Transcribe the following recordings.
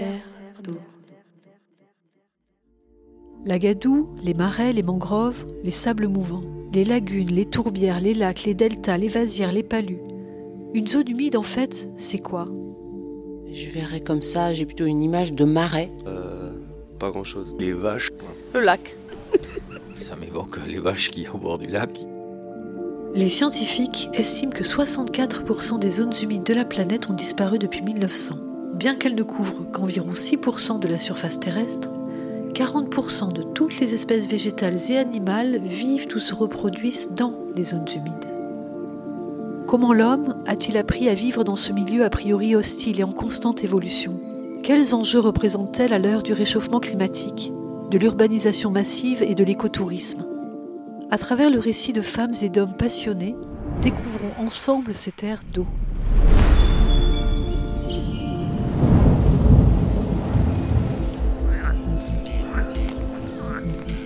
terre d'eau. La gadoue, les marais, les mangroves, les sables mouvants, les lagunes, les tourbières, les lacs, les deltas, les vasières, les palus. Une zone humide, en fait, c'est quoi? Je verrais comme ça, j'ai plutôt une image de marais. Euh, pas grand chose. Les vaches. Le lac. Ça m'évoque les vaches qui y a au bord du lac. Les scientifiques estiment que 64% des zones humides de la planète ont disparu depuis 1900. Bien qu'elles ne couvrent qu'environ 6% de la surface terrestre, 40% de toutes les espèces végétales et animales vivent ou se reproduisent dans les zones humides. Comment l'homme a-t-il appris à vivre dans ce milieu a priori hostile et en constante évolution? Quels enjeux représentent-elles à l'heure du réchauffement climatique, de l'urbanisation massive et de l'écotourisme? À travers le récit de femmes et d'hommes passionnés, découvrons ensemble ces terres d'eau.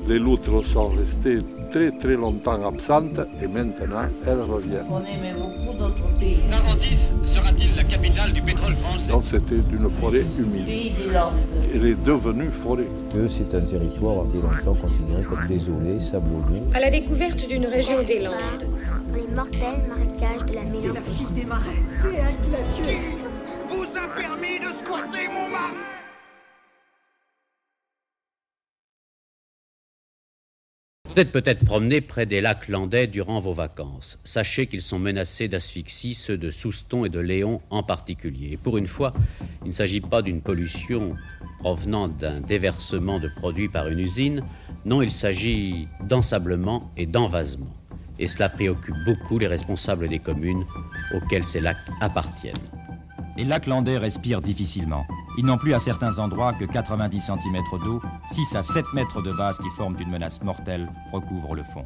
Les loutres sont restées très très longtemps absentes et maintenant elles reviennent. On aimait beaucoup d'autres pays. Narandis sera-t-il la capitale du pétrole français? Donc c'était une forêt humide. Pays des Landes. Elle est devenue forêt. que c'est un territoire qui été longtemps considéré comme désolé, sablonneux. À la découverte d'une région des Landes. Dans les mortels marécages de la mélancolie. des marais. C'est elle qui l'a tué. Vous a permis de squatter mon mari Vous êtes peut-être promené près des lacs landais durant vos vacances. Sachez qu'ils sont menacés d'asphyxie, ceux de Souston et de Léon en particulier. Et pour une fois, il ne s'agit pas d'une pollution provenant d'un déversement de produits par une usine. Non, il s'agit d'ensablement et d'envasement. Et cela préoccupe beaucoup les responsables des communes auxquelles ces lacs appartiennent. Les lacs landais respirent difficilement. Ils n'ont plus à certains endroits que 90 cm d'eau, 6 à 7 mètres de vase qui forment une menace mortelle recouvrent le fond.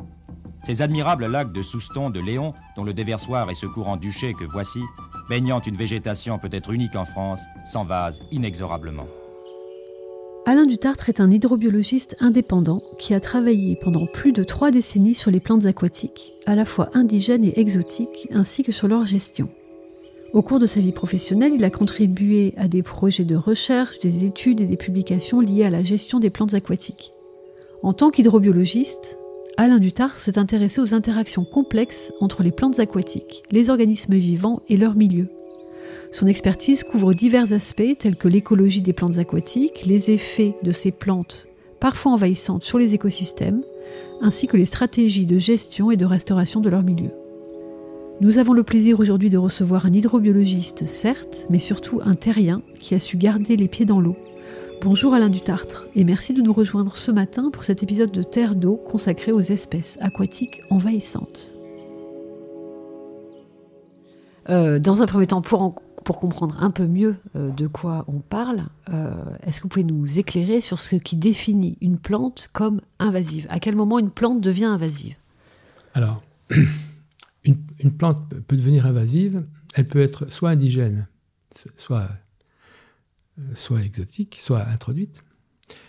Ces admirables lacs de Souston, de Léon, dont le déversoir est ce courant duché que voici, baignant une végétation peut-être unique en France, s'envasent inexorablement. Alain Dutartre est un hydrobiologiste indépendant qui a travaillé pendant plus de trois décennies sur les plantes aquatiques, à la fois indigènes et exotiques, ainsi que sur leur gestion. Au cours de sa vie professionnelle, il a contribué à des projets de recherche, des études et des publications liées à la gestion des plantes aquatiques. En tant qu'hydrobiologiste, Alain Dutartre s'est intéressé aux interactions complexes entre les plantes aquatiques, les organismes vivants et leur milieu. Son expertise couvre divers aspects tels que l'écologie des plantes aquatiques, les effets de ces plantes, parfois envahissantes, sur les écosystèmes, ainsi que les stratégies de gestion et de restauration de leur milieu. Nous avons le plaisir aujourd'hui de recevoir un hydrobiologiste, certes, mais surtout un terrien qui a su garder les pieds dans l'eau. Bonjour Alain Dutartre et merci de nous rejoindre ce matin pour cet épisode de Terre d'eau consacré aux espèces aquatiques envahissantes. Euh, dans un premier temps, pour, en- pour comprendre un peu mieux euh, de quoi on parle, euh, est-ce que vous pouvez nous éclairer sur ce qui définit une plante comme invasive? À quel moment une plante devient invasive? Alors, une, plante peut- devenir invasive, elle peut être soit indigène, so- soit, euh, exotique, soit introduite.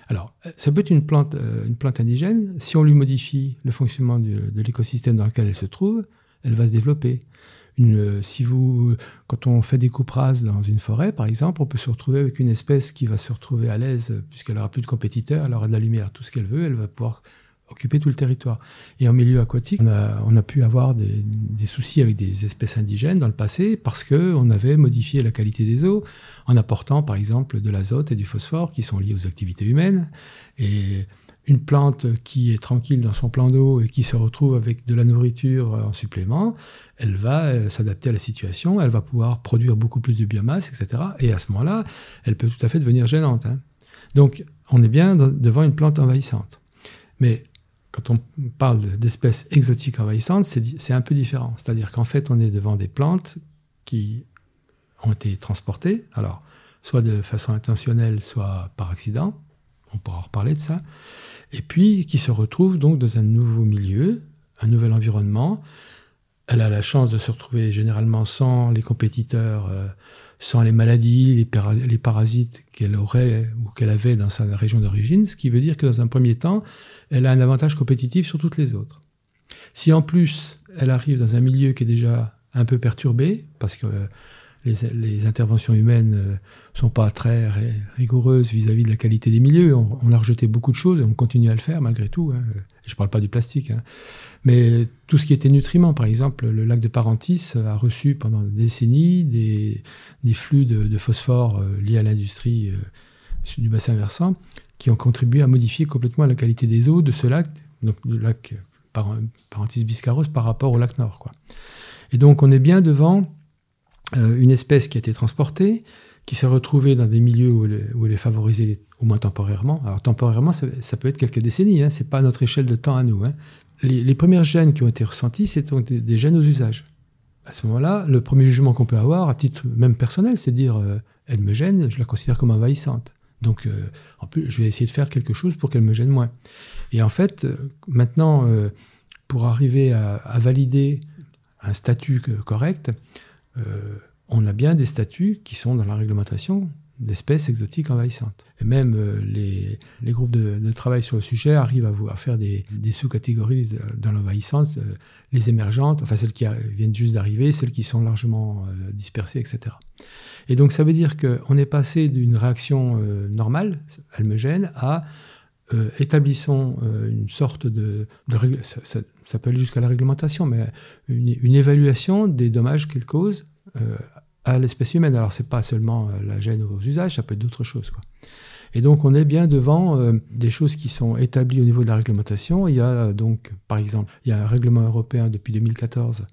Alors, euh, ça peut être une plante, euh, une plante indigène. Si on lui modifie le fonctionnement de l'écosystème dans lequel elle se trouve, elle va se développer. Si vous, quand on fait des coupes rases dans une forêt, par exemple, on peut se retrouver avec une espèce qui va se retrouver à l'aise puisqu'elle aura plus de compétiteurs, elle aura de la lumière, tout ce qu'elle veut, elle va pouvoir occuper tout le territoire. Et en milieu aquatique, on a, pu avoir des, soucis avec des espèces indigènes dans le passé parce qu'on avait modifié la qualité des eaux en apportant par exemple de l'azote et du phosphore qui sont liés aux activités humaines. Et une plante qui est tranquille dans son plan d'eau et qui se retrouve avec de la nourriture en supplément, elle va euh, s'adapter à la situation, elle va pouvoir produire beaucoup plus de biomasse, etc. Et à ce moment-là, elle peut tout à fait devenir gênante. hein. Donc on est bien devant une plante envahissante. Mais quand on parle de- d'espèces exotiques envahissantes, c'est un peu différent. C'est-à-dire qu'en fait, on est devant des plantes qui ont été transportées, alors soit de façon intentionnelle, soit par accident, on pourra en reparler de ça, et puis qui se retrouvent donc dans un nouveau milieu, un nouvel environnement. Elle a la chance de se retrouver généralement sans les compétiteurs, euh, sans les maladies, les, para- les parasites qu'elle aurait ou qu'elle avait dans sa région d'origine, ce qui veut dire que dans un premier temps, elle a un avantage compétitif sur toutes les autres. Si en plus elle arrive dans un milieu qui est déjà un peu perturbé, parce que euh, les, interventions humaines ne sont pas très rigoureuses vis-à-vis de la qualité des milieux. On, a rejeté beaucoup de choses et on continue à le faire malgré tout. Hein. Je ne parle pas du plastique. Hein. Mais tout ce qui était nutriments, par exemple, le lac de Parentis a reçu pendant des décennies des, flux de, phosphore liés à l'industrie du bassin versant qui ont contribué à modifier complètement la qualité des eaux de ce lac, donc le lac Parentis biscaros par rapport au lac Nord. Quoi. Et donc on est bien devant euh, une espèce qui a été transportée, qui s'est retrouvée dans des milieux où elle, est favorisée, au moins temporairement. Alors temporairement, ça, peut être quelques décennies, hein, ce n'est pas notre échelle de temps à nous. Hein. Les, premières gènes qui ont été ressenties, c'était des, gènes aux usages. À ce moment-là, le premier jugement qu'on peut avoir, à titre même personnel, c'est de dire euh, elle me gêne, je la considère comme envahissante. Donc, euh, en plus, je vais essayer de faire quelque chose pour qu'elle me gêne moins. Et en fait, maintenant, pour arriver à, valider un statut correct, euh, on a bien des statuts qui sont dans la réglementation d'espèces exotiques envahissantes. Et même euh, les, groupes de, travail sur le sujet arrivent à, faire des, sous-catégories dans l'envahissante, euh, les émergentes, enfin celles qui viennent juste d'arriver, celles qui sont largement dispersées, etc. Et donc ça veut dire qu'on est passé d'une réaction normale, gêne, à établissons une sorte de... ça, peut aller jusqu'à la réglementation, mais une évaluation des dommages qu'elle cause euh, à l'espèce humaine. Alors, c'est pas seulement euh, la gêne aux usages, ça peut être d'autres choses. Et donc, on est bien devant euh, des choses qui sont établies au niveau de la réglementation. Il y a donc, par exemple, il y a un règlement européen depuis 2014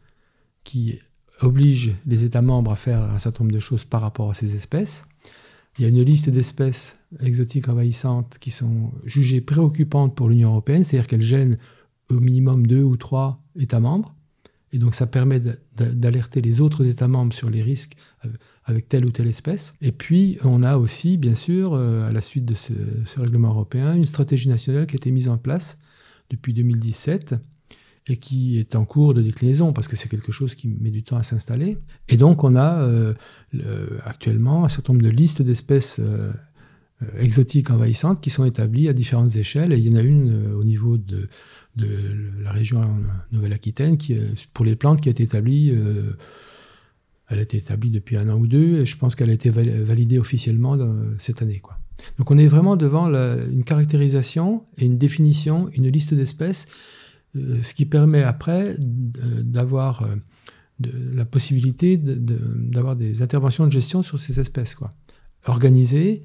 qui oblige les États membres à faire un certain nombre de choses par rapport à ces espèces. Il y a une liste d'espèces exotiques envahissantes qui sont jugées préoccupantes pour l'Union européenne, c'est-à-dire qu'elles gênent au minimum deux ou trois États membres. Et donc ça permet d'alerter les autres États membres sur les risques avec telle ou telle espèce. Et puis on a aussi, bien sûr, euh, à la suite de ce, règlement européen, une stratégie nationale qui a été mise en place depuis 2017 et qui est en cours de déclinaison parce que c'est quelque chose qui met du temps à s'installer. Et donc on a euh, actuellement un certain nombre de listes d'espèces euh, exotiques envahissantes qui sont établies à différentes échelles. Et il y en a une au niveau de, de la région Nouvelle-Aquitaine, qui, pour les plantes, qui a été établie. Euh, elle a été établie depuis un an ou deux, et je pense qu'elle a été validée officiellement cette année. Quoi. Donc on est vraiment devant une caractérisation et une définition, une liste d'espèces, euh, ce qui permet après d'avoir euh, la possibilité d'avoir des interventions de gestion sur ces espèces, quoi. organisées,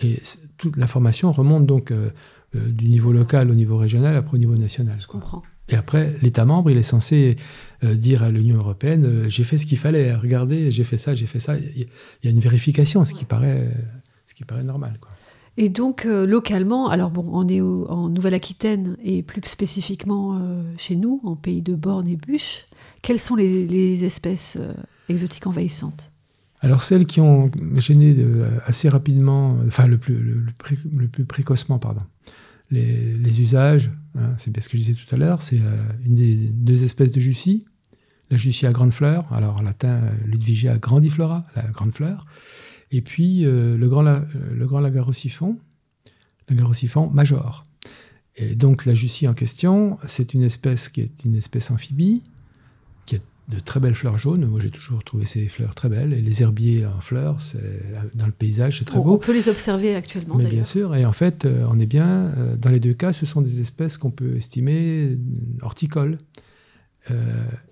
et toute l'information remonte donc euh, du niveau local au niveau régional, après au niveau national. Je comprends. Et après, l'État membre, il est censé euh, dire à l'Union européenne euh, j'ai fait ce qu'il fallait, regardez, j'ai fait ça, j'ai fait ça. Il y a une vérification, ce qui paraît, ce qui paraît normal. Quoi. Et donc, localement, alors bon, on est en Nouvelle-Aquitaine et plus spécifiquement chez nous, en pays de Borne et Bûche. Quelles sont les, espèces exotiques envahissantes? Alors celles qui ont gêné assez rapidement, enfin le plus, précocement, pardon, les, usages, hein, c'est bien ce que je disais tout à l'heure, c'est euh, une des deux espèces de Jussie, la Jussie à grande fleur, alors en latin Ludwigia grandiflora, la grande fleur, et puis euh, le grand, le grand lagarosiphon, lagarosiphon major. Et donc la Jussie en question, c'est une espèce qui est une espèce amphibie, de très belles fleurs jaunes. Moi, j'ai toujours trouvé ces fleurs très belles. Et les herbiers en fleurs, c'est, dans le paysage, c'est très beau. On peut les observer actuellement. Mais bien sûr. Et en fait, euh, on est bien. Euh, dans les deux cas, ce sont des espèces qu'on peut estimer euh, horticoles.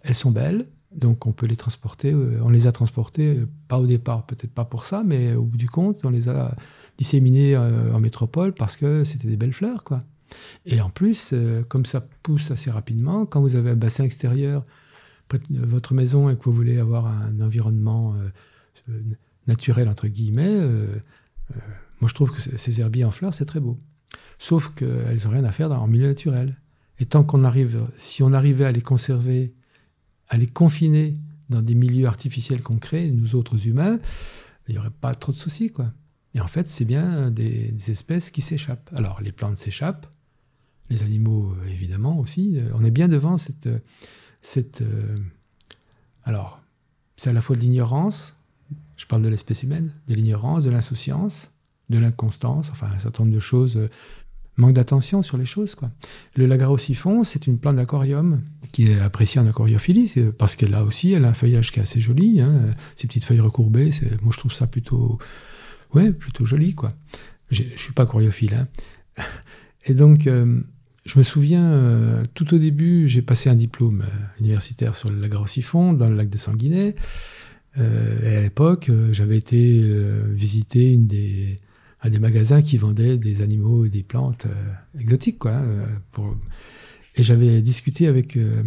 elles sont belles. Donc, on peut les transporter. on les a transportées, pas au départ, peut-être pas pour ça, mais au bout du compte, on les a disséminées en métropole parce que c'était des belles fleurs, quoi. Et en plus, comme ça pousse assez rapidement, quand vous avez un bassin extérieur votre maison et que vous voulez avoir un environnement euh, naturel, entre guillemets, euh, euh, moi je trouve que ces herbiers en fleurs, c'est très beau. Sauf qu'elles n'ont rien à faire dans leur milieu naturel. Et tant qu'on arrive, si on arrivait à les conserver, à les confiner dans des milieux artificiels qu'on crée, nous autres humains, il n'y aurait pas trop de soucis, quoi. Et en fait, c'est bien des, des, espèces qui s'échappent. Alors, les plantes s'échappent, les animaux, évidemment, aussi. On est bien devant cette, euh, alors, c'est à la fois de l'ignorance, je parle de l'espèce humaine, de l'ignorance, de l'insouciance, de l'inconstance, enfin un certain nombre de choses. manque d'attention sur les choses. Quoi. Le lagarosiphon, c'est une plante d'aquarium qui est appréciée en aquariophilie parce qu'elle a aussi elle a un feuillage qui est assez joli. Hein, ces petites feuilles recourbées, moi je trouve ça plutôt, ouais, plutôt joli. Quoi. Je ne suis pas aquariophile. Hein. Et donc, euh, je me souviens, euh, tout au début, j'ai passé un diplôme euh, universitaire sur le lagarosiphon dans le lac de Sanguinet. et à l'époque, j'avais été visiter une des magasins qui vendaient des animaux et des plantes euh, exotiques. Quoi, euh. Et j'avais discuté avec euh,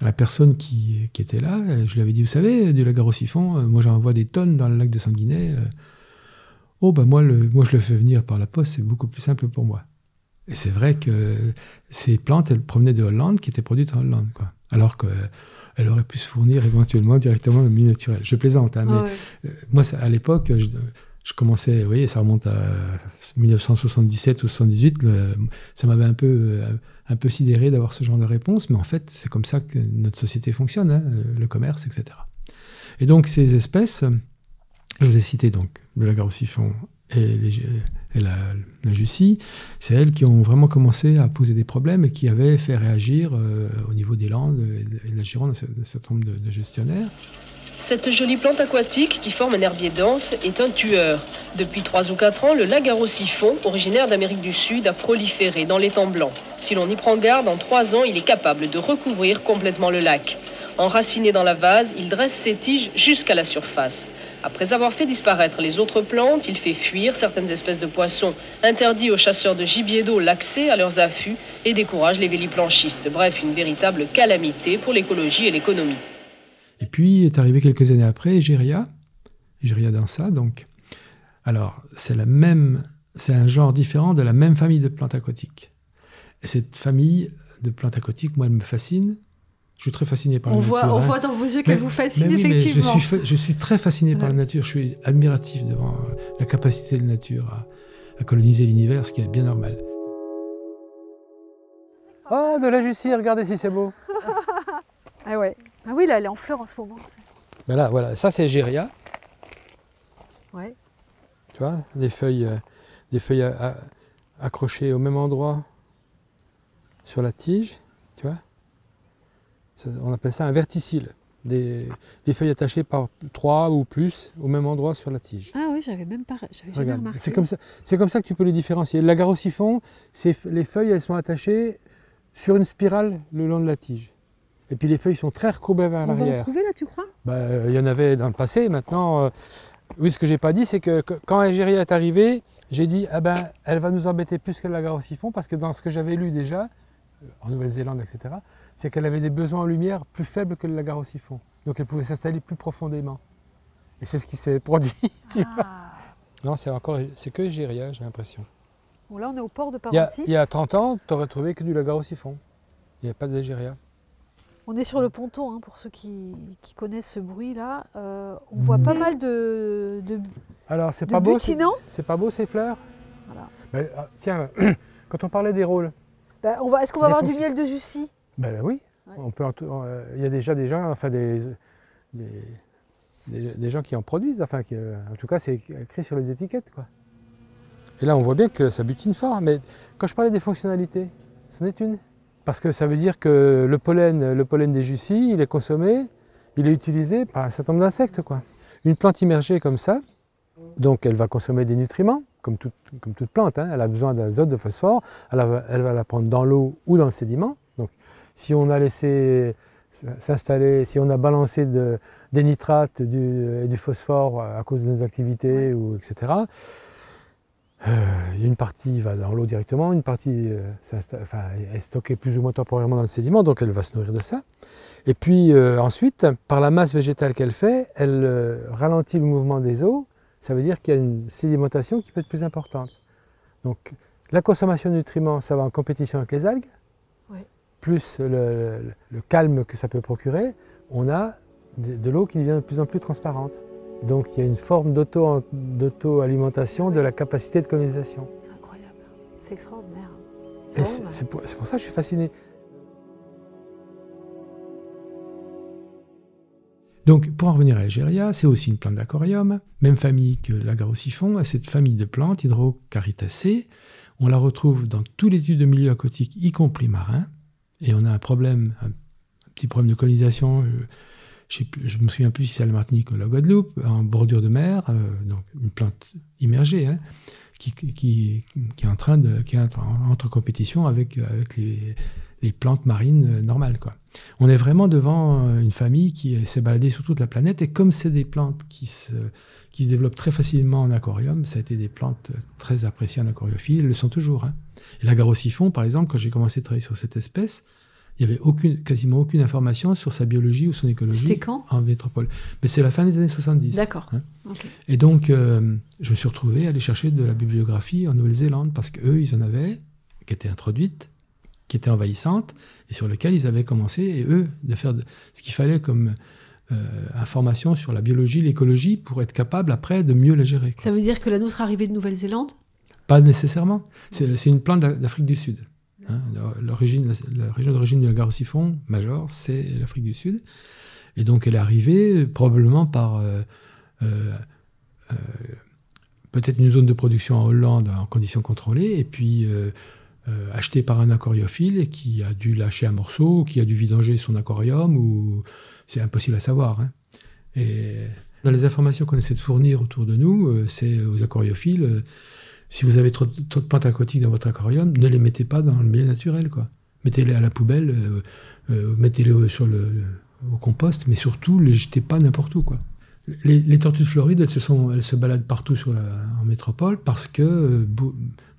la personne qui, était là. Je lui avais dit, vous savez, du lagarosiphon, moi j'en envoie des tonnes dans le lac de Sanguinet. oh, ben moi, moi je le fais venir par la poste, c'est beaucoup plus simple pour moi. Et c'est vrai que ces plantes, elles provenaient de Hollande, qui étaient produites en Hollande. Quoi. Alors que elle aurait pu se fournir éventuellement directement dans le milieu naturel. Je plaisante, hein, mais moi, à l'époque, je commençais, vous voyez, ça remonte à 1977 ou 78, ça m'avait un peu, euh, un peu sidéré d'avoir ce genre de réponse, mais en fait, c'est comme ça que notre société fonctionne, hein, le commerce, etc. Et donc, ces espèces, je vous ai cité donc le lagarosiphon et, la, jussie, c'est elles qui ont vraiment commencé à poser des problèmes et qui avaient fait réagir euh, au niveau des Landes et de la Gironde un certain nombre de gestionnaires. Cette jolie plante aquatique qui forme un herbier dense est un tueur. Depuis 3 ou 4 ans, le lagarosiphon, originaire d'Amérique du Sud, a proliféré dans l'étang blanc. Si l'on y prend garde, en 3 ans, il est capable de recouvrir complètement le lac. Enraciné dans la vase, il dresse ses tiges jusqu'à la surface. Après avoir fait disparaître les autres plantes, il fait fuir certaines espèces de poissons, interdit aux chasseurs de gibier d'eau l'accès à leurs affûts et décourage les véliplanchistes. Bref, une véritable calamité pour l'écologie et l'économie. Et puis est arrivé quelques années après Egeria, Egeria dansa, donc. Alors, c'est la même, c'est un genre différent de la même famille de plantes aquatiques. Et cette famille de plantes aquatiques, moi, elle me fascine. Je suis très fasciné par on la voit, nature. On hein. voit dans vos yeux qu'elle vous fascine, mais oui, effectivement. Mais je, suis, je suis très fasciné par la nature. Je suis admiratif devant la capacité de la nature à, à coloniser l'univers, ce qui est bien normal. Oh, de la Jussie, regardez si c'est beau. ah ouais. Ah oui, là, elle est en fleurs en ce moment. Ben là, voilà, ça c'est Géria. Ouais. Tu vois, des feuilles, euh, des feuilles accrochées au même endroit sur la tige, tu vois. On appelle ça un verticille. Des, les feuilles attachées par trois ou plus au même endroit sur la tige. Ah oui, j'avais même pas jamais remarqué. C'est comme ça, c'est comme ça que tu peux les différencier. L'agarosiphon, c'est les feuilles, elles sont attachées sur une spirale le long de la tige. Et puis les feuilles sont très recourbées vers l'arrière. On va en trouver là, tu crois? Bah, Il y en avait dans le passé. Maintenant, euh, oui, ce que j'ai pas dit, c'est que, quand Algérie est arrivée, j'ai dit, ah ben, elle va nous embêter plus que la gare au siphon, parce que dans ce que j'avais lu déjà, euh, en Nouvelle-Zélande, etc., c'est qu'elle avait des besoins en lumière plus faibles que la gare au siphon. Donc elle pouvait s'installer plus profondément. Et c'est ce qui s'est produit. Ah. Non, c'est encore, c'est que Égéria, j'ai l'impression. Bon, là, on est au port de Parentis. Il y a, 30 ans, tu aurais trouvé que du lagar au siphon. Il n'y a pas d'Algéria. On est sur le ponton, hein, pour ceux qui, connaissent ce bruit-là. Euh, on voit pas mal de, de Alors, c'est pas beau. C'est pas beau ces fleurs? Voilà. Ah, tiens, quand on parlait des rôles. Bah, on va, est-ce qu'on va avoir du miel de Jussie Ben oui. On peut. Euh, il y a déjà des gens, enfin des, des, gens qui en produisent. Enfin, qui, euh, en tout cas, c'est écrit sur les étiquettes, quoi. Et là, on voit bien que ça butine fort. Mais quand je parlais des fonctionnalités, c'en est une. Parce que ça veut dire que le pollen, le pollen des jussies, il est consommé, il est utilisé par un certain nombre d'insectes. Une plante immergée comme ça, donc elle va consommer des nutriments, comme toute, comme toute plante, hein. elle a besoin d'azote, de phosphore, elle, elle, va la prendre dans l'eau ou dans le sédiment. Donc si on a laissé s'installer, si on a balancé des nitrates et du, phosphore à cause de nos activités, ou, etc., euh, une partie va dans l'eau directement, une partie euh, est stockée plus ou moins temporairement dans le sédiment, donc elle va se nourrir de ça. Et puis euh, ensuite, par la masse végétale qu'elle fait, elle ralentit le mouvement des eaux. Ça veut dire qu'il y a une sédimentation qui peut être plus importante. Donc la consommation de nutriments, ça va en compétition avec les algues, plus le, calme que ça peut procurer, on a de l'eau qui devient de plus en plus transparente. Donc il y a une forme d'auto-alimentation de la capacité de colonisation. C'est incroyable, c'est extraordinaire. C'est pour, ça que je suis fasciné. Donc, pour en revenir à l'Algéria, c'est aussi une plante d'aquarium, même famille que l'agarosiphon, à cette famille de plantes hydrocaritacées. On la retrouve dans tous les types de milieux aquatiques, y compris marins. Et on a un problème, un petit problème de colonisation. Je ne me souviens plus si c'est la Martinique ou la Guadeloupe, en bordure de mer, euh, donc une plante immergée, hein, qui, est en train de, qui est entre compétition avec les, les plantes marines euh, normales. Quoi. On est vraiment devant euh, une famille qui s'est baladée sur toute la planète et comme c'est des plantes qui se, qui se développent très facilement en aquarium, ça a été des plantes très appréciées en aquariophile, elles le sont toujours. Hein. L'agarosiphon, par exemple, quand j'ai commencé à travailler sur cette espèce, il n'y avait aucune, quasiment aucune information sur sa biologie ou son écologie C'était quand? en métropole. Mais c'est la fin des années 70. D'accord. Hein. Et donc, euh, je me suis retrouvé à aller chercher de la bibliographie en Nouvelle-Zélande parce qu'eux, ils en avaient, qui étaient introduites, qui étaient envahissantes, et sur lesquelles ils avaient commencé, et eux, de faire ce qu'il fallait comme euh, information sur la biologie, l'écologie, pour être capable après de mieux la gérer. Ça veut dire que la nôtre arrivée de Nouvelle-Zélande? Pas nécessairement. C'est une plante d'Afrique du Sud. Hein, l'origine, la, région d'origine du Lagarosiphon major, c'est l'Afrique du Sud. Et donc elle est arrivée probablement par euh, euh, euh, peut-être une zone de production en Hollande en conditions contrôlées, et puis achetée par un aquariophile qui a dû lâcher un morceau, qui a dû vidanger son aquarium, ou c'est impossible à savoir. Hein. Et dans les informations qu'on essaie de fournir autour de nous, c'est aux aquariophiles si vous avez trop, de plantes aquatiques dans votre aquarium, ne les mettez pas dans le milieu naturel. quoi. Mettez-les à la poubelle, euh, euh, mettez-les sur le, au compost, mais surtout, ne les jetez pas n'importe où. quoi. Les, tortues de Floride, elles se, sont, elles se baladent partout sur en métropole parce que euh,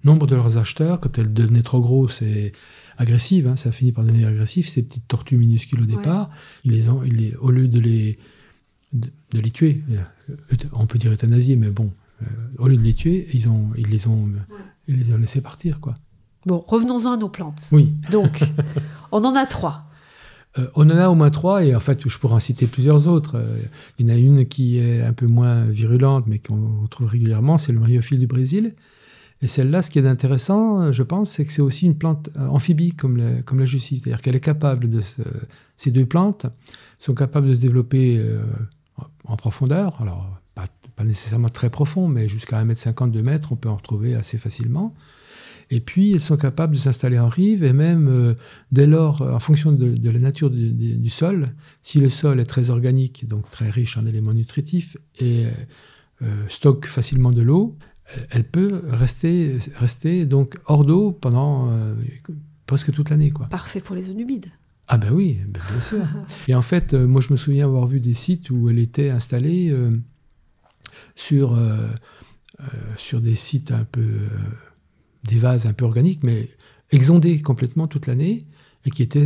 nombre de leurs acheteurs, quand elles devenaient trop grosses et agressives, hein, ça finit par devenir agressif, ces petites tortues minuscules au départ, ils les ont, ils les, au lieu de les, de, de les tuer, on peut dire euthanasier, mais bon, euh, au lieu de les tuer, ils, ont, ils, les ont, ils les ont laissés partir. quoi. Bon, revenons-en à nos plantes. Oui. Donc, on en a trois. Euh, on en a au moins trois, et en fait, je pourrais en citer plusieurs autres. Euh, il y en a une qui est un peu moins virulente, mais qu'on trouve régulièrement, c'est le myriophylle du Brésil. Et celle-là, ce qui est intéressant, je pense, c'est que c'est aussi une plante amphibie, comme la, justice. C'est-à-dire qu'elle est capable de... ces deux plantes sont capables de se développer en profondeur. Alors, pas nécessairement très profond, mais jusqu'à 1m50, 2 mètres, on peut en retrouver assez facilement. Et puis, elles sont capables de s'installer en rive, et même euh, dès lors, en fonction de, la nature du, sol, si le sol est très organique, donc très riche en éléments nutritifs, et euh, stocke facilement de l'eau, elle peut rester, rester donc hors d'eau pendant euh, presque toute l'année. Parfait pour les zones humides. Ah ben oui, ben bien sûr. et en fait, moi je me souviens avoir vu des sites où elle était installée sur, euh, euh, sur des sites un peu. Euh, des vases un peu organiques, mais exondés complètement toute l'année et qui étaient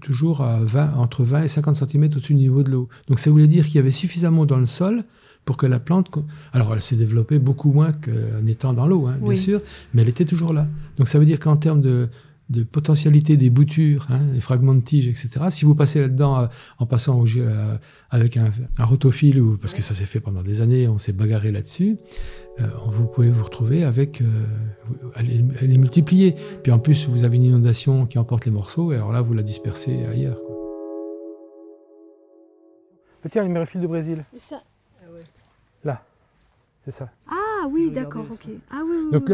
toujours à 20, entre 20 et 50 cm au-dessus du niveau de l'eau. Donc ça voulait dire qu'il y avait suffisamment dans le sol pour que la plante... Alors elle s'est développée beaucoup moins qu'en étant dans l'eau, hein, bien sûr, mais elle était toujours là. Donc ça veut dire qu'en termes de, de potentialité des boutures, hein, les fragments de tiges, etc. Si vous passez là-dedans euh, en passant au jeu, euh, avec un, un rotophile, ou, parce que ça s'est fait pendant des années, on s'est bagarré là-dessus, euh, vous pouvez vous retrouver avec... elle, est, multipliée. Puis en plus, vous avez une inondation qui emporte les morceaux, et alors là, vous la dispersez ailleurs. Quoi. Tiens, le de Brésil. Ça. C'est ça. Ah oui, d'accord, ok. Ah oui, Donc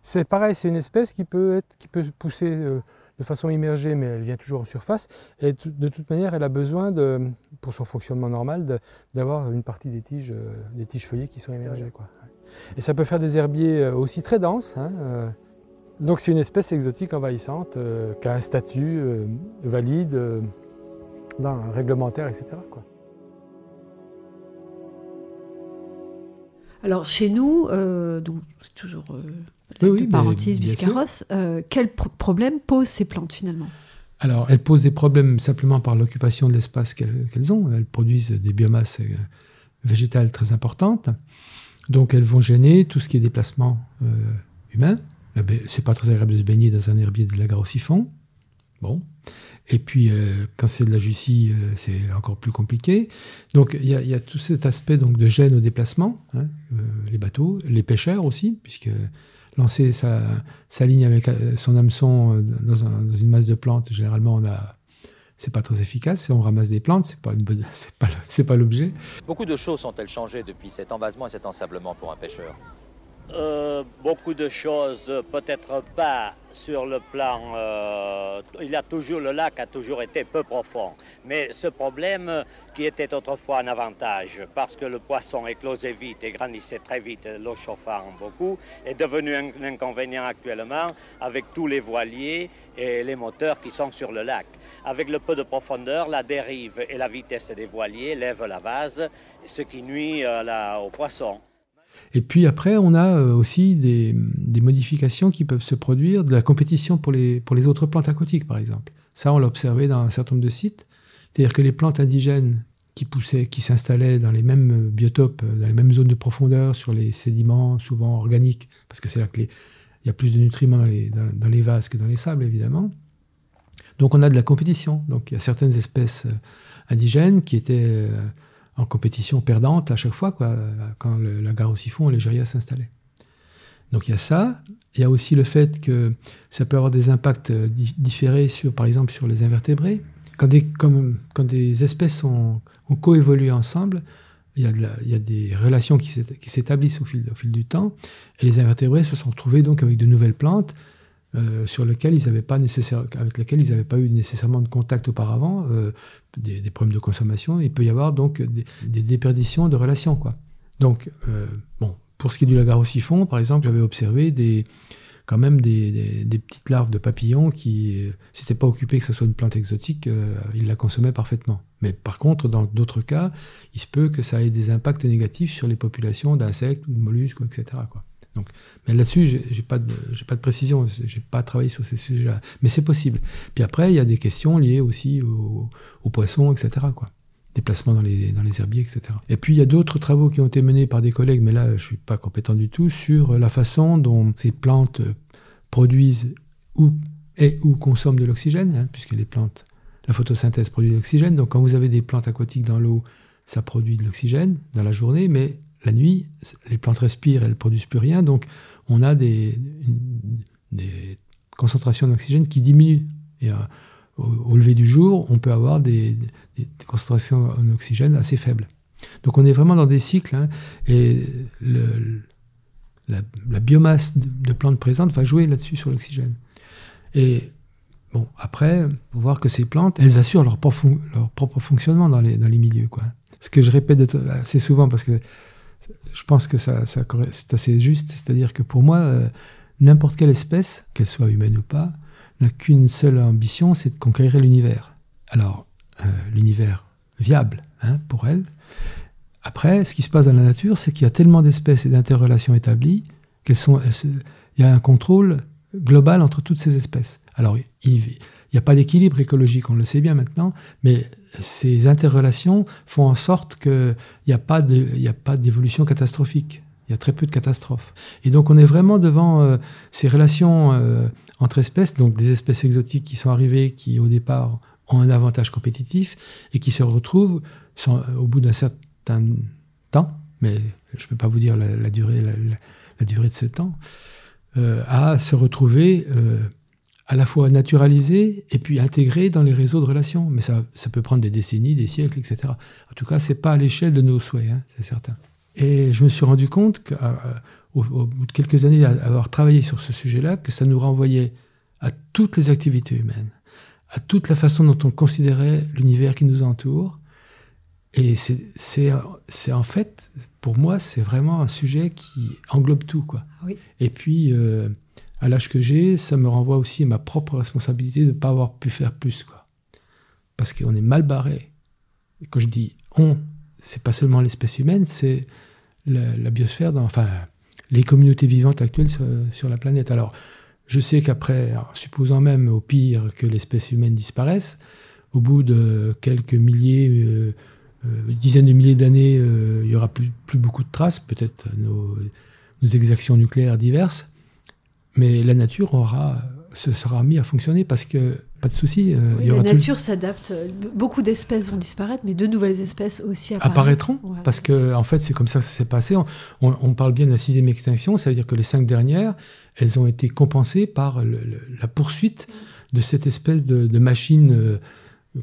c'est pareil, c'est une espèce qui peut, être, qui peut pousser euh, de façon immergée, mais elle vient toujours en surface. Et de toute manière, elle a besoin, de, pour son fonctionnement normal, d'avoir une partie des tiges, euh, des tiges feuillées qui sont immergées. Quoi. Et ça peut faire des herbiers euh, aussi très denses. Hein, donc c'est une espèce exotique envahissante qui a un statut valide, dans, réglementaire, etc. Quoi. Alors chez nous, euh, donc toujours euh, la oui, biscarros, euh, quel problème posent ces plantes finalement? Alors elles posent des problèmes simplement par l'occupation de l'espace qu'elles ont. Elles produisent des biomasses végétales très importantes. Donc elles vont gêner tout ce qui est déplacement humain. C'est pas très agréable de se baigner dans un herbier de la siphon. Bon. Et puis, euh, quand c'est de la Jussie, euh, c'est encore plus compliqué. Donc, il y, a tout cet aspect donc, de gêne au déplacement, hein, euh, les bateaux, les pêcheurs aussi, puisque lancer sa, ligne avec son hameçon dans, une masse de plantes, généralement, on a, c'est pas très efficace. On ramasse des plantes, c'est pas, c'est pas, l'objet. Beaucoup de choses sont-elles changées depuis cet envasement et cet ensablement pour un pêcheur? Euh, beaucoup de choses, peut-être pas sur le plan. Euh, il a toujours, le lac a toujours été peu profond. Mais ce problème, qui était autrefois un avantage, parce que le poisson éclosait vite et grandissait très vite, l'eau chauffant beaucoup, est devenu un, inconvénient actuellement avec tous les voiliers et les moteurs qui sont sur le lac. Avec le peu de profondeur, la dérive et la vitesse des voiliers lèvent la vase, ce qui nuit euh, poissons. Et puis après, on a euh, aussi des, modifications qui peuvent se produire de la compétition pour les, autres plantes aquatiques, par exemple. Ça, on l'a observé dans un certain nombre de sites. C'est-à-dire que les plantes indigènes qui poussaient, qui s'installaient dans les mêmes biotopes, dans les mêmes zones de profondeur, sur les sédiments souvent organiques, parce que c'est là qu'il y a plus de nutriments dans les, dans les vases que dans les sables, évidemment. Donc on a de la compétition. Donc il y a certaines espèces indigènes qui étaient en compétition perdante à chaque fois quoi, quand la gare au siphon et l'Égéria s'installaient. Donc il y a ça. Il y a aussi le fait que ça peut avoir des impacts différés sur, par exemple, sur les invertébrés. Quand des, quand des espèces ont, ont coévolué ensemble, il y, a des relations qui s'établissent au fil, au fil du temps, et les invertébrés se sont retrouvés donc avec de nouvelles plantes euh, sur lesquelles ils avaient pas avec ils n'avaient pas eu nécessairement de contact auparavant, euh, des, problèmes de consommation. Il peut y avoir donc des, déperditions de relations, quoi. Donc, euh, bon, pour ce qui est du lagar au siphon, par exemple, j'avais observé des, quand même des, petites larves de papillons qui s'étaient pas occupées que ce soit une plante exotique, ils la consommaient parfaitement. Mais par contre, dans d'autres cas, il se peut que ça ait des impacts négatifs sur les populations d'insectes ou de mollusques, etc. Quoi. Donc, mais là-dessus, j'ai pas pas de précision, j'ai pas travaillé sur ces sujets-là. Mais c'est possible. Puis après, il y a des questions liées aussi aux, aux poissons, etc. Quoi. Déplacements dans les, dans les herbiers, etc. Et puis il y a d'autres travaux qui ont été menés par des collègues, mais là je suis pas compétent du tout, sur la façon dont ces plantes produisent ou et ou consomment de l'oxygène, hein, puisque les plantes, la photosynthèse produit de l'oxygène. Donc quand vous avez des plantes aquatiques dans l'eau, ça produit de l'oxygène dans la journée, mais la nuit, les plantes respirent, elles ne produisent plus rien, donc on a des, concentrations d'oxygène qui diminuent. Euh, au, lever du jour, on peut avoir des, concentrations en oxygène assez faibles. Donc on est vraiment dans des cycles, hein, et la, biomasse de, plantes présentes va jouer là-dessus sur l'oxygène. Et bon, après, faut voir que ces plantes, elles assurent leur, propre, fonctionnement dans les, dans milieux. Quoi. Ce que je répète assez souvent, parce que je pense que ça, c'est assez juste, c'est-à-dire que pour moi, euh, n'importe quelle espèce, qu'elle soit humaine ou pas, n'a qu'une seule ambition, c'est de conquérir l'univers. Alors, euh, l'univers viable hein, pour elle. Après, ce qui se passe dans la nature, c'est qu'il y a tellement d'espèces et d'interrelations établies qu'elles y a un contrôle global entre toutes ces espèces. Alors, il n'y a pas d'équilibre écologique, on le sait bien maintenant, mais ces interrelations font en sorte qu'il n'y a pas d'évolution catastrophique. Il y a très peu de catastrophes. Et donc on est vraiment devant euh, ces relations euh, entre espèces, donc des espèces exotiques qui sont arrivées, qui au départ ont un avantage compétitif et qui se retrouvent au bout d'un certain temps, mais je ne peux pas vous dire la, durée, la, durée de ce temps, euh, à se retrouver à la fois naturalisé et puis intégré dans les réseaux de relations. Mais ça, ça peut prendre des décennies, des siècles, etc. En tout cas, c'est pas à l'échelle de nos souhaits, hein, c'est certain. Et je me suis rendu compte qu'au au bout de quelques années d'avoir travaillé sur ce sujet-là, que ça nous renvoyait à toutes les activités humaines, à toute la façon dont on considérait l'univers qui nous entoure. Et c'est en fait, pour moi, c'est vraiment un sujet qui englobe tout. Quoi. Oui. Et puis, euh, à l'âge que j'ai, ça me renvoie aussi à ma propre responsabilité de ne pas avoir pu faire plus. Quoi. Parce qu'on est mal barré. Et quand je dis on, c'est pas seulement l'espèce humaine, c'est la, biosphère, enfin, les communautés vivantes actuelles sur, la planète. Alors, je sais qu'après, supposant même au pire que l'espèce humaine disparaisse, au bout de quelques milliers, euh, euh, dizaines de milliers d'années, euh, il n'y aura plus, plus, beaucoup de traces, peut-être nos exactions nucléaires diverses mais la nature aura, se sera mis à fonctionner parce que pas de souci. Euh, oui, la nature tout... s'adapte. Beaucoup d'espèces vont disparaître, mais de nouvelles espèces aussi apparaîtront. Ouais. Parce que en fait, c'est comme ça que ça s'est passé. On, on, on, parle bien de la sixième extinction, ça veut dire que les cinq dernières, elles ont été compensées par le, le, la poursuite de cette espèce de, de machine euh,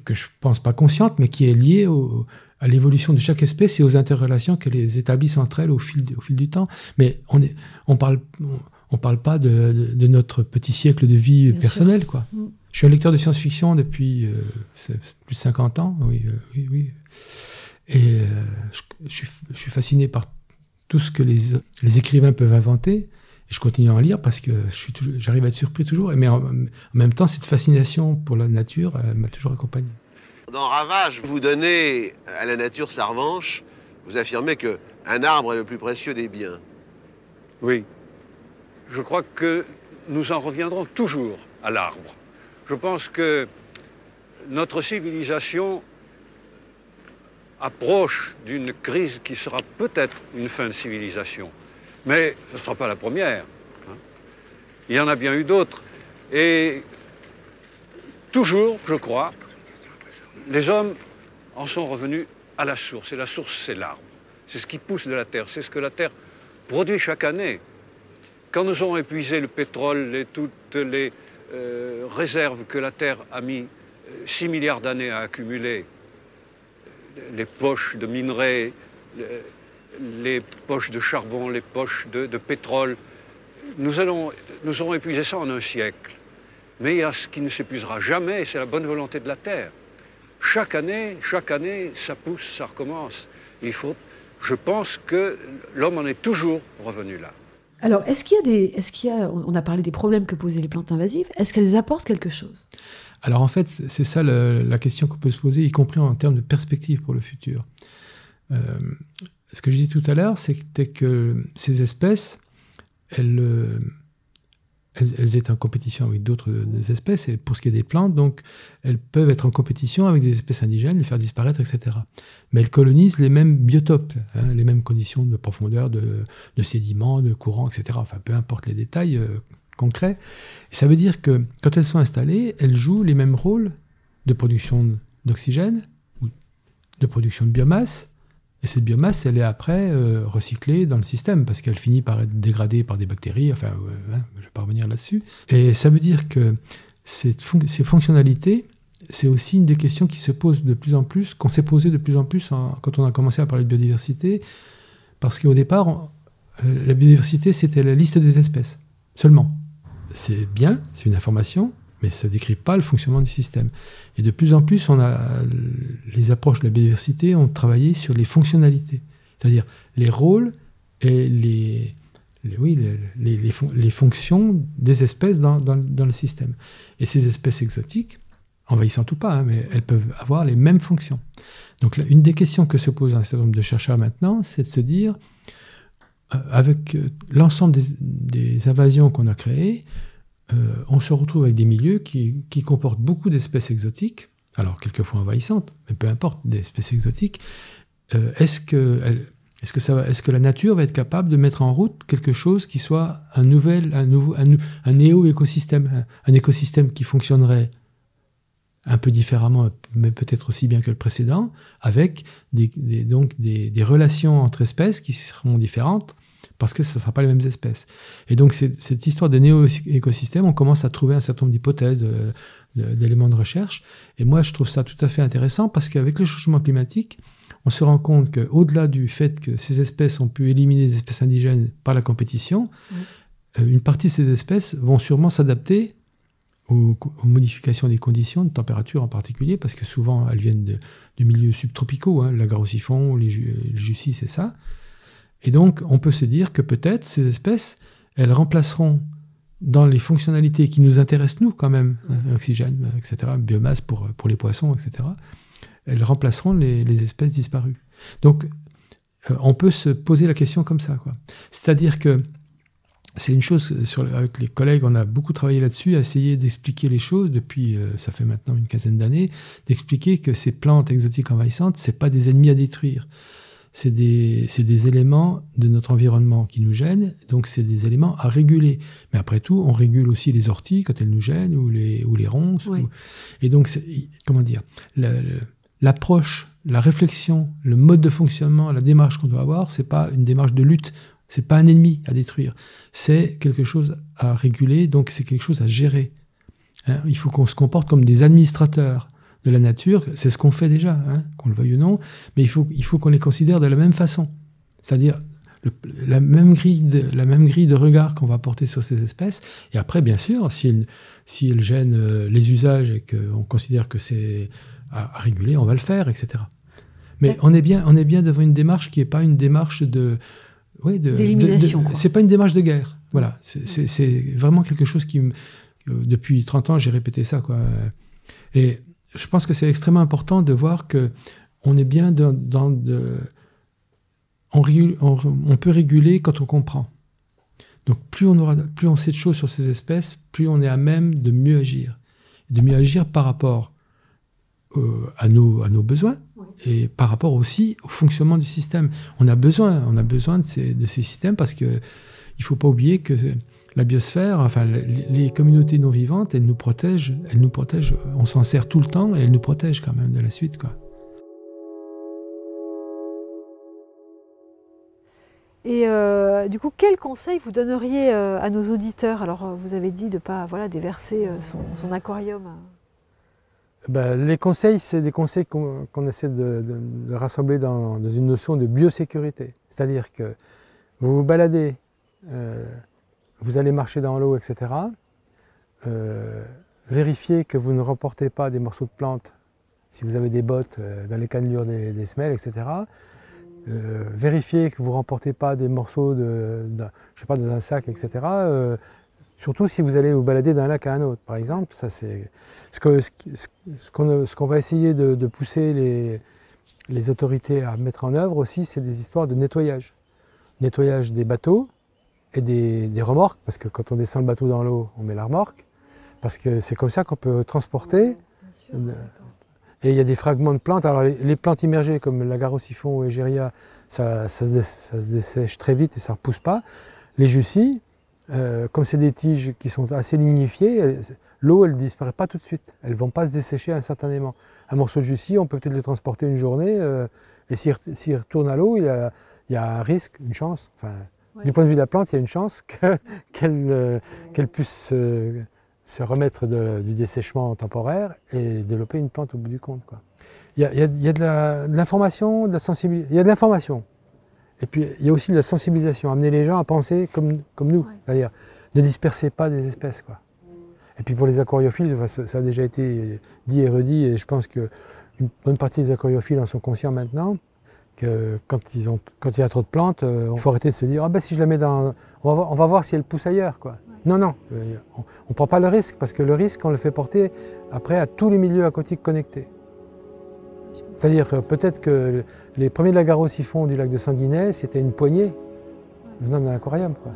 que je pense pas consciente, mais qui est liée au, à l'évolution de chaque espèce et aux interrelations qu'elles établissent entre elles au fil, au fil du temps. Mais on ne on parle, on, parle pas de, de, notre petit siècle de vie personnelle. Quoi. Mm. Je suis un lecteur de science-fiction depuis euh, plus de 50 ans. Oui, euh, oui, oui. Et euh, je, suis, je, suis, fasciné par tout ce que les, les écrivains peuvent inventer. Et je continue à en lire parce que j'arrive à être surpris toujours. Mais en, en, même temps, cette fascination pour la nature m'a toujours accompagné. Dans Ravage, vous donnez à la nature sa revanche. Vous affirmez que un arbre est le plus précieux des biens. Oui. Je crois que nous en reviendrons toujours à l'arbre. Je pense que notre civilisation approche d'une crise qui sera peut-être une fin de civilisation. Mais ce ne sera pas la première. Hein. Il y en a bien eu d'autres. Et toujours, je crois, les hommes en sont revenus à la source. Et la source, c'est l'arbre. C'est ce qui pousse de la terre. C'est ce que la terre produit chaque année. Quand nous avons épuisé le pétrole et toutes les euh, réserves que la terre a mis 6 euh, milliards d'années à accumuler, les poches de minerais, les poches de charbon, les poches de, pétrole, nous, allons, nous aurons épuisé ça en un siècle. Mais il y a ce qui ne s'épuisera jamais, c'est la bonne volonté de la terre. Chaque année, chaque année, ça pousse, ça recommence. Je pense que l'homme en est toujours revenu là. Alors, est-ce qu'il y a des, est-ce y a, on a parlé des problèmes que posaient les plantes invasives. Est-ce qu'elles apportent quelque chose? Alors en fait, c'est ça la, question qu'on peut se poser, y compris en termes de perspective pour le futur. Euh, ce que je dis tout à l'heure, c'était que ces espèces, elles, euh, elles, étaient en compétition avec d'autres espèces, et pour ce qui est des plantes, donc elles peuvent être en compétition avec des espèces indigènes, les faire disparaître, etc. Mais elles colonisent les mêmes biotopes, hein, les mêmes conditions de profondeur, de, sédiments, de courant, etc. Enfin, peu importe les détails euh, concrets. ça veut dire que quand elles sont installées, elles jouent les mêmes rôles de production d'oxygène, de production de biomasse, et cette biomasse, elle est après euh, recyclée dans le système parce qu'elle finit par être dégradée par des bactéries. Enfin, hein, je ne vais pas revenir là-dessus. Et ça veut dire que ces fonctionnalités, c'est aussi une des questions qui se posent de plus en plus, qu'on s'est posé de plus en plus quand on a commencé à parler de biodiversité. Parce qu'au départ, euh, la biodiversité, c'était la liste des espèces seulement. C'est bien, c'est une information, mais ça ne décrit pas le fonctionnement du système. Et de plus en plus, on a, les approches de la biodiversité ont travaillé sur les fonctionnalités, c'est-à-dire les rôles et les, oui, les, fonctions des espèces dans, le système. Et ces espèces exotiques, envahissantes ou pas, hein, mais elles peuvent avoir les mêmes fonctions. Donc une des questions que se pose un certain nombre de chercheurs maintenant, c'est de se dire, euh, avec euh, l'ensemble des invasions qu'on a créées, euh, on se retrouve avec des milieux qui, comportent beaucoup d'espèces exotiques, alors quelquefois envahissantes, mais peu importe, des espèces exotiques. Euh, est-ce que, est que la nature va être capable de mettre en route quelque chose qui soit un nouvel, un nouveau, un, néo-écosystème, un, écosystème qui fonctionnerait un peu différemment, mais peut-être aussi bien que le précédent, avec donc des, relations entre espèces qui seront différentes, parce que ce ne sera pas les mêmes espèces. Et donc, cette histoire de néo-écosystème, on commence à trouver un certain nombre d'hypothèses, d'éléments de recherche. Et moi, je trouve ça tout à fait intéressant parce qu'avec le changement climatique, on se rend compte qu'au-delà du fait que ces espèces ont pu éliminer les espèces indigènes par la compétition, euh, une partie de ces espèces vont sûrement s'adapter aux, modifications des conditions, de température en particulier, parce que souvent elles viennent de, milieux subtropicaux, hein, l'agarosiphon, les, les jussis, c'est ça. Et donc, on peut se dire que peut-être ces espèces, elles remplaceront dans les fonctionnalités qui nous intéressent, nous, quand même, hein, oxygène, etc., biomasse pour, pour les poissons, etc., elles remplaceront les, espèces disparues. Donc, euh, on peut se poser la question comme ça. C'est-à-dire que c'est une chose, sur, avec les collègues, on a beaucoup travaillé là-dessus, à essayer d'expliquer les choses depuis, euh, ça fait maintenant une quinzaine d'années, d'expliquer que ces plantes exotiques envahissantes, ce pas des ennemis à détruire c'est des, éléments de notre environnement qui nous gênent, donc c'est des éléments à réguler. Mais après tout, on régule aussi les orties quand elles nous gênent, ou les, ou les ronces. et donc, comment dire, l'approche, la réflexion, le mode de fonctionnement, la démarche qu'on doit avoir, c'est pas une démarche de lutte, c'est pas un ennemi à détruire, c'est quelque chose à réguler, donc c'est quelque chose à gérer. Hein. il faut qu'on se comporte comme des administrateurs de la nature, c'est ce qu'on fait déjà, hein, qu'on le veuille ou non, mais il faut, il faut qu'on les considère de la même façon. C'est-à-dire la, même grille de, la même grille de regard qu'on va porter sur ces espèces. Et après, bien sûr, si elles, si elles gênent euh, les usages et qu'on considère que c'est à, réguler, on va le faire, etc. Mais on est, bien, on est bien devant une démarche qui n'est pas une démarche de... Oui, d'élimination. c'est pas une démarche de guerre. Voilà, c'est vraiment quelque chose qui... Depuis 30 ans, j'ai répété ça. Quoi. Et je pense que c'est extrêmement important de voir que on est bien dans, de, on, on, peut réguler quand on comprend. Donc plus on, aura, plus on sait de choses sur ces espèces, plus on est à même de mieux agir. De mieux agir par rapport euh, à, nos, à nos besoins et par rapport aussi au fonctionnement du système. On a besoin, on a besoin de ces, de ces systèmes parce qu'il ne faut pas oublier que la biosphère, enfin les, communautés non vivantes, elles nous protègent, elles nous protègent, on s'en sert tout le temps et elles nous protègent quand même de la suite. Quoi. Et euh, du coup, quel conseil vous donneriez euh, à nos auditeurs? Alors, euh, vous avez dit de ne pas voilà, déverser son, aquarium. Ben, les conseils, c'est des conseils qu'on essaie de, rassembler dans, une notion de biosécurité. C'est-à-dire que vous vous baladez, vous allez marcher dans l'eau, etc. vérifiez que vous ne remportez pas des morceaux de plantes si vous avez des bottes dans les cannelures des, semelles, etc. Euh, vérifier que vous ne remportez pas des morceaux de, je sais pas, dans un sac, etc. Euh, surtout si vous allez vous balader d'un lac à un autre, par exemple. Ça, c'est ce qu'on va essayer de, pousser les, autorités à mettre en œuvre aussi, c'est des histoires de nettoyage. Nettoyage des bateaux et des, des, remorques, parce que quand on descend le bateau dans l'eau, on met la remorque, parce que c'est comme ça qu'on peut transporter. Et il y a des fragments de plantes. Alors les, plantes immergées comme l'agarosiphon ou Egeria, ça, ça, se dessèche très vite et ça ne repousse pas. Les jussis, euh, comme c'est des tiges qui sont assez lignifiées, l'eau elle ne disparaît pas tout de suite. Elles ne vont pas se dessécher instantanément. Un morceau de jussi, on peut peut-être le transporter une journée, euh, et s'il retourne à l'eau, il, y a un risque, une chance. Enfin, Du point de vue de la plante, il y a une chance qu'elle euh, puisse se remettre du dessèchement temporaire et développer une plante au bout du compte. Quoi. Il, y a, il, y a, de l'information, de, la sensibilisation. Il y a de l'information. Et puis il y a aussi de la sensibilisation, amener les gens à penser comme, comme nous. C'est-à-dire, ne dispersez pas des espèces. Quoi. Et puis pour les aquariophiles, ça a déjà été dit et redit, et je pense qu'une bonne partie des aquariophiles en sont conscients maintenant, que quand, ils ont, quand il y a trop de plantes, euh, il faut arrêter de se dire, ah ben si je la mets dans... On va, on va voir si elle pousse ailleurs. Quoi. Non, non, euh, on ne prend pas le risque, parce que le risque, on le fait porter après à tous les milieux aquatiques connectés. C'est-à-dire que peut-être que les premiers lagarosifons du lac de Sanguinet, c'était une poignée venant d'un aquarium. Quoi.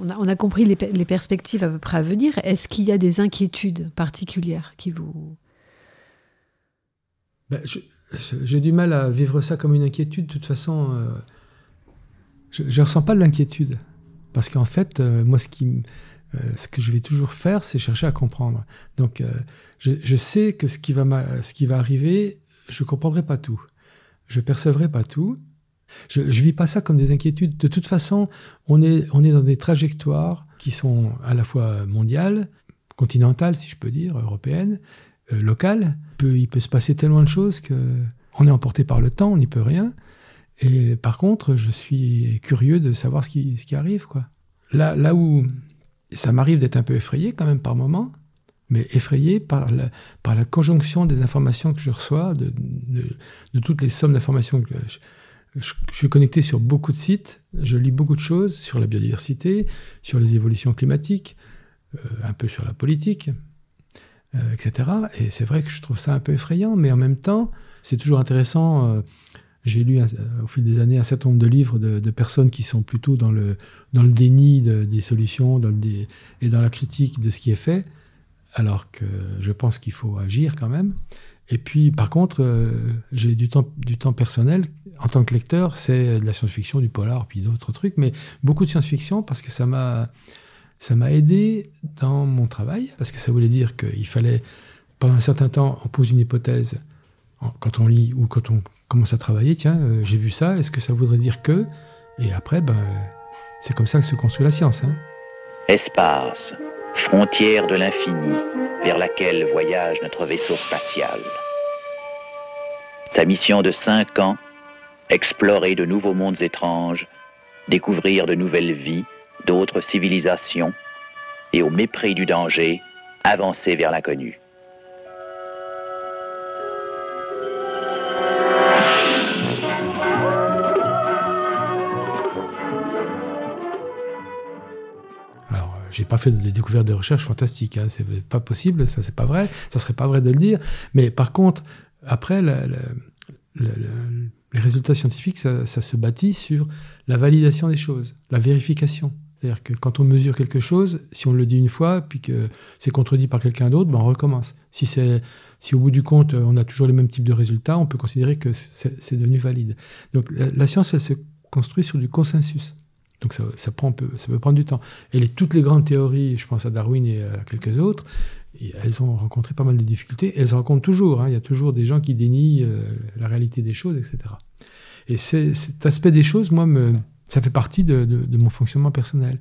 On a, compris les, perspectives à peu près à venir. Est-ce qu'il y a des inquiétudes particulières qui vous... Ben, j'ai du mal à vivre ça comme une inquiétude. De toute façon, euh, je ne ressens pas de l'inquiétude. Parce qu'en fait, euh, moi, euh, ce que je vais toujours faire, c'est chercher à comprendre. Donc, je, sais que ce qui, va arriver, je ne comprendrai pas tout. Je percevrai pas tout. Je ne vis pas ça comme des inquiétudes. De toute façon, on est, on est dans des trajectoires qui sont à la fois mondiales, continentales, si je peux dire, européennes, locales. Il peut, peut se passer tellement de choses qu'on est emporté par le temps, on n'y peut rien. Et par contre, je suis curieux de savoir ce qui, arrive. Quoi. Là, là où ça m'arrive d'être un peu effrayé quand même par moment, mais effrayé par la, conjonction des informations que je reçois, de, de, toutes les sommes d'informations que je, je, suis connecté sur beaucoup de sites, je lis beaucoup de choses sur la biodiversité, sur les évolutions climatiques, euh, un peu sur la politique, euh, etc. Et c'est vrai que je trouve ça un peu effrayant, mais en même temps, c'est toujours intéressant. Euh, j'ai lu au fil des années un certain nombre de livres de, personnes qui sont plutôt dans le, dans le déni des solutions dans le et dans la critique de ce qui est fait, alors que je pense qu'il faut agir quand même. Et puis, par contre, euh, j'ai du temps, du temps personnel. En tant que lecteur, c'est de la science-fiction, du polar, puis d'autres trucs, mais beaucoup de science-fiction parce que ça m'a, ça m'a aidé dans mon travail, parce que ça voulait dire qu'il fallait, pendant un certain temps, on pose une hypothèse quand on lit ou quand on commence à travailler, tiens, euh, j'ai vu ça, est-ce que ça voudrait dire que? Et après, ben, c'est comme ça que se construit la science. Hein. Espace, frontière de l'infini, vers laquelle voyage notre vaisseau spatial. Sa mission de cinq ans, explorer de nouveaux mondes étranges, découvrir de nouvelles vies, d'autres civilisations, et au mépris du danger, avancer vers l'inconnu. j'ai pas fait des découvertes de recherche fantastiques, hein. c'est pas possible, ça c'est pas vrai, ça serait pas vrai de le dire. Mais par contre, après, les résultats scientifiques, ça, se bâtit sur la validation des choses, la vérification. C'est-à-dire que quand on mesure quelque chose, si on le dit une fois, puis que c'est contredit par quelqu'un d'autre, ben on recommence. Si, si au bout du compte, on a toujours les mêmes types de résultats, on peut considérer que c'est devenu valide. Donc la, science, elle se construit sur du consensus. Donc ça, prend ça peut prendre du temps. Et toutes les grandes théories, je pense à Darwin et à quelques autres, elles ont rencontré pas mal de difficultés. Elles en rencontrent toujours. Hein. Il y a toujours des gens qui dénient euh, la réalité des choses, etc. Et cet aspect des choses, moi, me, ça fait partie de, mon fonctionnement personnel,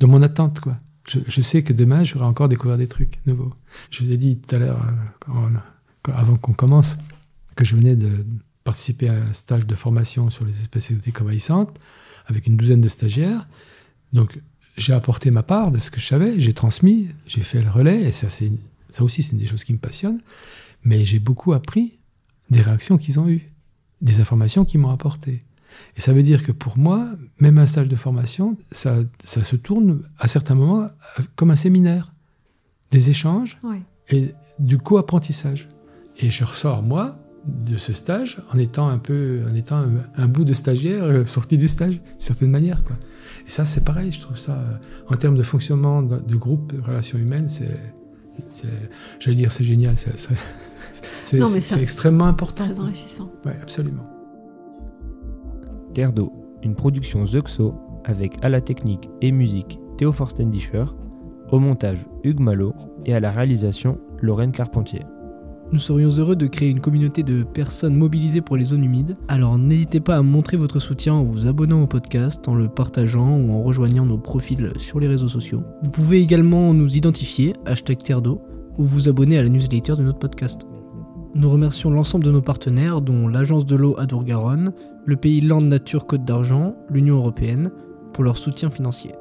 de mon attente. Je, sais que demain, j'aurai encore découvert des trucs nouveaux. Je vous ai dit tout à l'heure, euh, avant qu'on commence, que je venais de participer à un stage de formation sur les espèces exotiques envahissantes avec une douzaine de stagiaires. Donc, j'ai apporté ma part de ce que je savais, j'ai transmis, j'ai fait le relais, et ça, ça aussi, c'est une des choses qui me passionnent. Mais j'ai beaucoup appris des réactions qu'ils ont eues, des informations qu'ils m'ont apportées. Et ça veut dire que pour moi, même un stage de formation, ça, ça se tourne à certains moments comme un séminaire, des échanges et du co-apprentissage. Et je ressors, moi, de ce stage en étant un peu en étant un, bout de stagiaire euh, sorti du stage d'une certaine manière quoi. Et ça c'est pareil, je trouve ça euh, en termes de fonctionnement de, groupe, de relations humaines, c'est j'allais dire c'est génial, c'est extrêmement important. Très enrichissant. Oui, absolument. Terre d'eau, une production Zuxo avec à la technique et musique Théo Forstendischer, au montage Hugues Malo et à la réalisation Lorraine Carpentier. Nous serions heureux de créer une communauté de personnes mobilisées pour les zones humides. Alors n'hésitez pas à montrer votre soutien en vous abonnant au podcast, en le partageant ou en rejoignant nos profils sur les réseaux sociaux. Vous pouvez également nous identifier, hashtag Terre d'eau, ou vous abonner à la newsletter de notre podcast. Nous remercions l'ensemble de nos partenaires, dont l'Agence de l'eau Adour-Garonne, le pays Land Nature Côte d'Argent, l'Union Européenne, pour leur soutien financier.